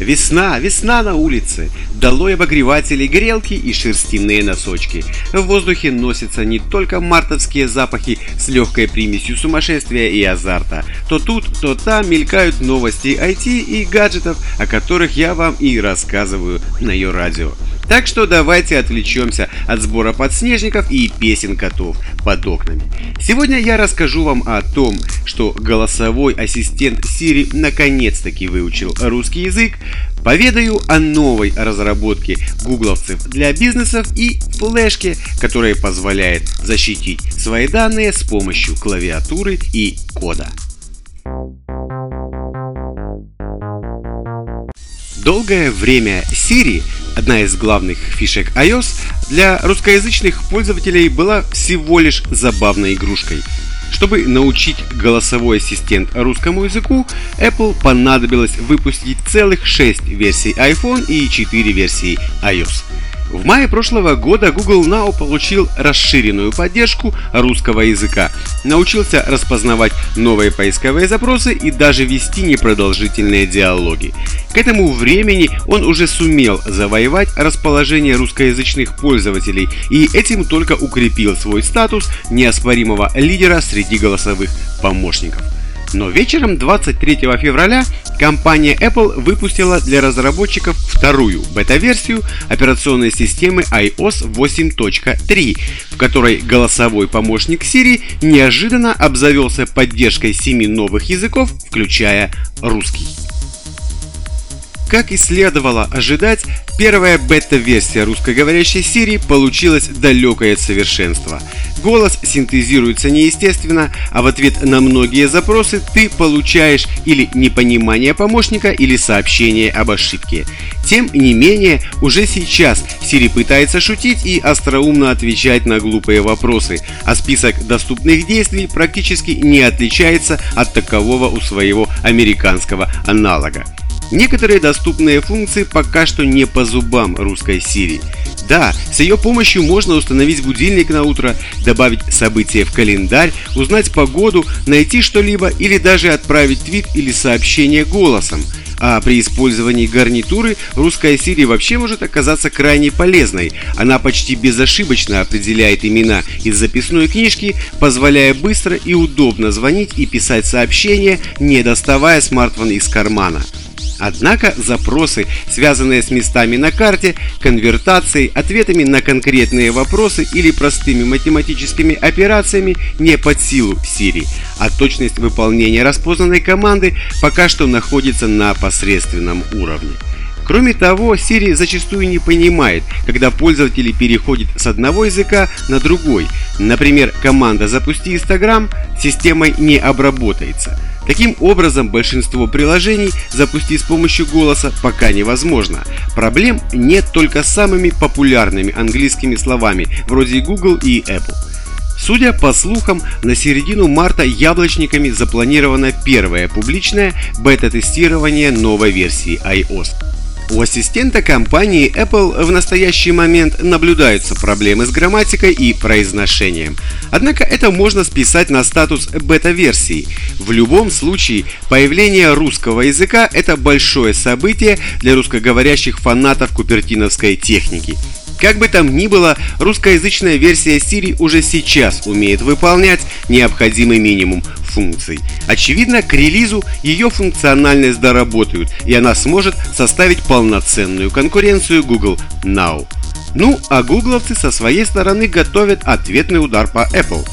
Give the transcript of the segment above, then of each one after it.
Весна, весна на улице. Долой обогреватели, грелки и шерстяные носочки. В воздухе носятся не только мартовские запахи с легкой примесью сумасшествия и азарта. То тут, то там мелькают новости IT и гаджетов, о которых я вам и рассказываю на ее радио. Так что давайте отвлечемся от сбора подснежников и песен котов под окнами. Сегодня я расскажу вам о том, что голосовой ассистент Siri наконец-таки выучил русский язык, поведаю о новой разработке гугловцев для бизнесов и флешке, которая позволяет защитить свои данные с помощью клавиатуры и кода. Долгое время Siri, одна из главных фишек iOS, для русскоязычных пользователей была всего лишь забавной игрушкой. Чтобы научить голосовой ассистент русскому языку, Apple понадобилось выпустить целых 6 версий iPhone и 4 версии iOS. В мае прошлого года Google Now получил расширенную поддержку русского языка, научился распознавать новые поисковые запросы и даже вести непродолжительные диалоги. К этому времени он уже сумел завоевать расположение русскоязычных пользователей и этим только укрепил свой статус неоспоримого лидера среди голосовых помощников. Но вечером 23 февраля компания Apple выпустила для разработчиков вторую бета-версию операционной системы iOS 8.3, в которой голосовой помощник Siri неожиданно обзавелся поддержкой семи новых языков, включая русский. Как и следовало ожидать, первая бета-версия русскоговорящей Siri получилась далекой от совершенства. Голос синтезируется неестественно, а в ответ на многие запросы ты получаешь или непонимание помощника, или сообщение об ошибке. Тем не менее, уже сейчас Siri пытается шутить и остроумно отвечать на глупые вопросы, а список доступных действий практически не отличается от такового у своего американского аналога. Некоторые доступные функции пока что не по зубам русской Siri. Да, с ее помощью можно установить будильник на утро, добавить события в календарь, узнать погоду, найти что-либо или даже отправить твит или сообщение голосом. А при использовании гарнитуры русская Siri вообще может оказаться крайне полезной. Она почти безошибочно определяет имена из записной книжки, позволяя быстро и удобно звонить и писать сообщения, не доставая смартфон из кармана. Однако запросы, связанные с местами на карте, конвертацией, ответами на конкретные вопросы или простыми математическими операциями не под силу Siri, а точность выполнения распознанной команды пока что находится на посредственном уровне. Кроме того, Siri зачастую не понимает, когда пользователи переходят с одного языка на другой. Например, команда «Запусти Instagram» системой не обработается – Таким образом, большинство приложений запустить с помощью голоса пока невозможно. Проблем нет только с самыми популярными английскими словами, вроде Google и Apple. Судя по слухам, на середину марта яблочниками запланировано первое публичное бета-тестирование новой версии iOS. У ассистента компании Apple в настоящий момент наблюдаются проблемы с грамматикой и произношением. Однако это можно списать на статус бета-версии. В любом случае, появление русского языка – это большое событие для русскоговорящих фанатов купертиновской техники. Как бы там ни было, русскоязычная версия Siri уже сейчас умеет выполнять необходимый минимум функций. Очевидно, к релизу ее функциональность доработают, и она сможет составить полноценную конкуренцию Google Now. Ну, а гугловцы со своей стороны готовят ответный удар по Apple.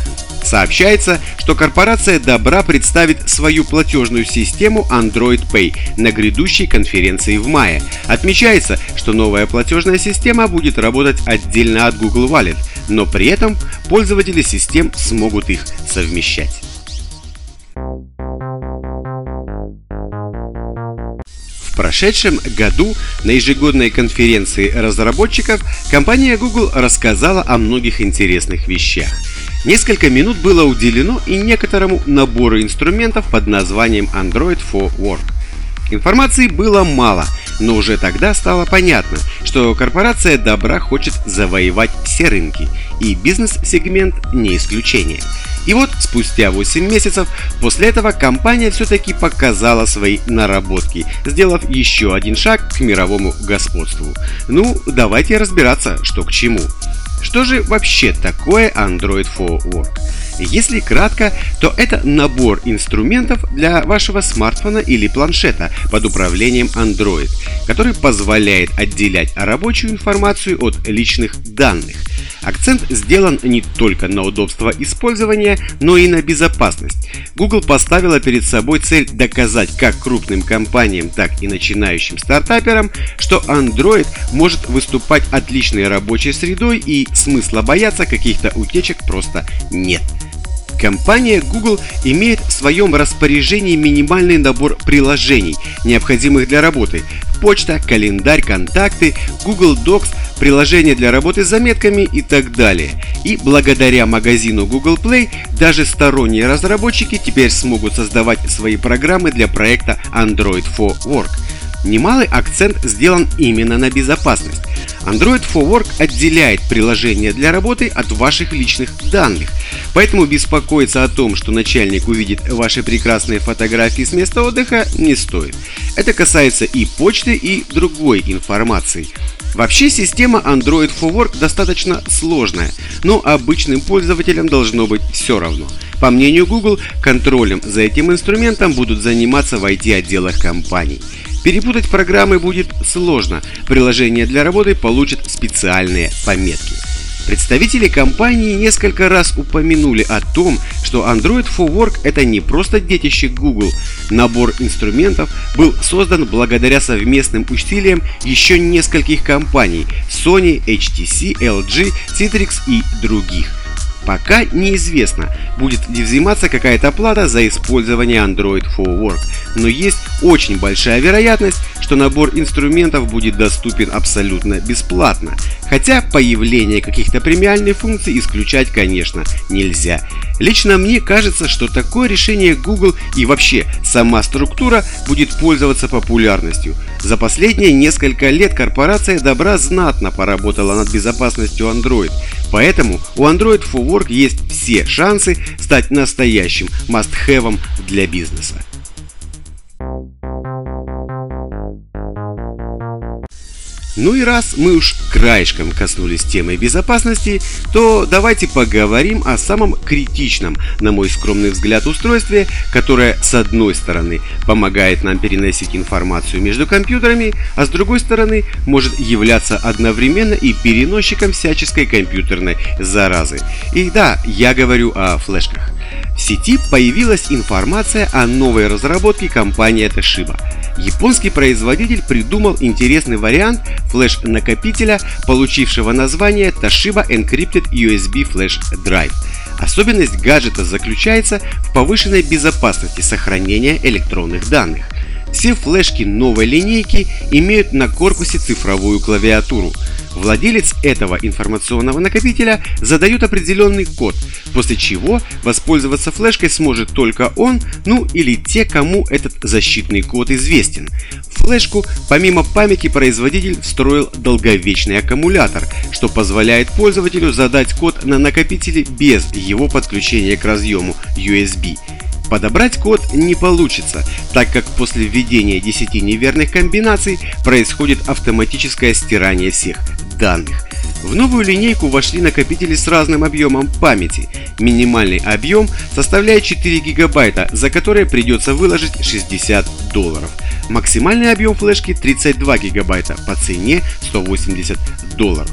Сообщается, что корпорация Добра представит свою платежную систему Android Pay на грядущей конференции в мае. Отмечается, что новая платежная система будет работать отдельно от Google Wallet, но при этом пользователи систем смогут их совмещать. прошедшем году на ежегодной конференции разработчиков компания Google рассказала о многих интересных вещах. Несколько минут было уделено и некоторому набору инструментов под названием Android for Work. Информации было мало, но уже тогда стало понятно, что корпорация добра хочет завоевать все рынки, и бизнес-сегмент не исключение. И вот спустя 8 месяцев после этого компания все-таки показала свои наработки, сделав еще один шаг к мировому господству. Ну, давайте разбираться, что к чему. Что же вообще такое Android for Work? Если кратко, то это набор инструментов для вашего смартфона или планшета под управлением Android, который позволяет отделять рабочую информацию от личных данных. Акцент сделан не только на удобство использования, но и на безопасность. Google поставила перед собой цель доказать как крупным компаниям, так и начинающим стартаперам, что Android может выступать отличной рабочей средой и смысла бояться каких-то утечек просто нет. Компания Google имеет в своем распоряжении минимальный набор приложений, необходимых для работы. Почта, календарь, контакты, Google Docs, приложения для работы с заметками и так далее. И благодаря магазину Google Play даже сторонние разработчики теперь смогут создавать свои программы для проекта Android for Work. Немалый акцент сделан именно на безопасность. Android for Work отделяет приложение для работы от ваших личных данных. Поэтому беспокоиться о том, что начальник увидит ваши прекрасные фотографии с места отдыха, не стоит. Это касается и почты, и другой информации. Вообще система Android for Work достаточно сложная, но обычным пользователям должно быть все равно. По мнению Google, контролем за этим инструментом будут заниматься в IT-отделах компаний. Перепутать программы будет сложно, приложение для работы получит специальные пометки. Представители компании несколько раз упомянули о том, что Android for Work это не просто детище Google. Набор инструментов был создан благодаря совместным усилиям еще нескольких компаний Sony, HTC, LG, Citrix и других. Пока неизвестно, будет ли взиматься какая-то плата за использование Android for Work, но есть очень большая вероятность, что набор инструментов будет доступен абсолютно бесплатно, хотя появление каких-то премиальных функций исключать, конечно, нельзя. Лично мне кажется, что такое решение Google и вообще сама структура будет пользоваться популярностью. За последние несколько лет корпорация добра знатно поработала над безопасностью Android, поэтому у Android for Work есть все шансы стать настоящим must-have для бизнеса. Ну и раз мы уж краешком коснулись темы безопасности, то давайте поговорим о самом критичном, на мой скромный взгляд, устройстве, которое с одной стороны помогает нам переносить информацию между компьютерами, а с другой стороны может являться одновременно и переносчиком всяческой компьютерной заразы. И да, я говорю о флешках. В сети появилась информация о новой разработке компании Toshiba – Японский производитель придумал интересный вариант флеш-накопителя, получившего название Toshiba Encrypted USB Flash Drive. Особенность гаджета заключается в повышенной безопасности сохранения электронных данных. Все флешки новой линейки имеют на корпусе цифровую клавиатуру. Владелец этого информационного накопителя задает определенный код, после чего воспользоваться флешкой сможет только он, ну или те, кому этот защитный код известен. В флешку помимо памяти производитель встроил долговечный аккумулятор, что позволяет пользователю задать код на накопителе без его подключения к разъему USB. Подобрать код не получится, так как после введения 10 неверных комбинаций происходит автоматическое стирание всех данных. В новую линейку вошли накопители с разным объемом памяти. Минимальный объем составляет 4 гигабайта, за которые придется выложить 60 долларов. Максимальный объем флешки 32 гигабайта по цене 180 долларов.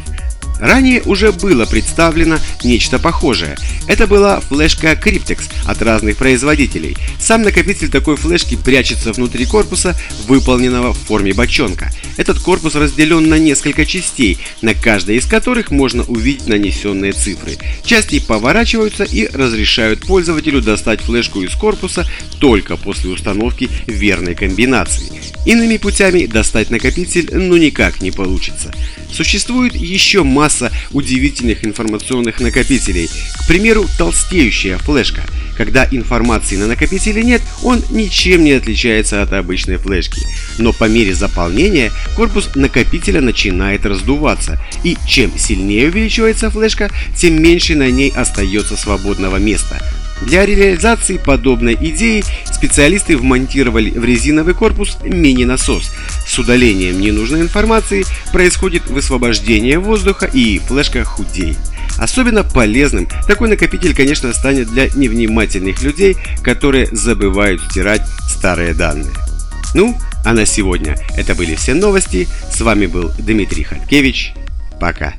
Ранее уже было представлено нечто похожее. Это была флешка Cryptex от разных производителей. Сам накопитель такой флешки прячется внутри корпуса, выполненного в форме бочонка. Этот корпус разделен на несколько частей, на каждой из которых можно увидеть нанесенные цифры. Части поворачиваются и разрешают пользователю достать флешку из корпуса только после установки верной комбинации. Иными путями достать накопитель ну никак не получится. Существует еще масса удивительных информационных накопителей. К примеру, толстеющая флешка. Когда информации на накопителе нет, он ничем не отличается от обычной флешки. Но по мере заполнения корпус накопителя начинает раздуваться, и чем сильнее увеличивается флешка, тем меньше на ней остается свободного места. Для реализации подобной идеи специалисты вмонтировали в резиновый корпус мини-насос. С удалением ненужной информации происходит высвобождение воздуха и флешка худеет. Особенно полезным такой накопитель, конечно, станет для невнимательных людей, которые забывают стирать старые данные. Ну, а на сегодня это были все новости. С вами был Дмитрий Хаткевич. Пока.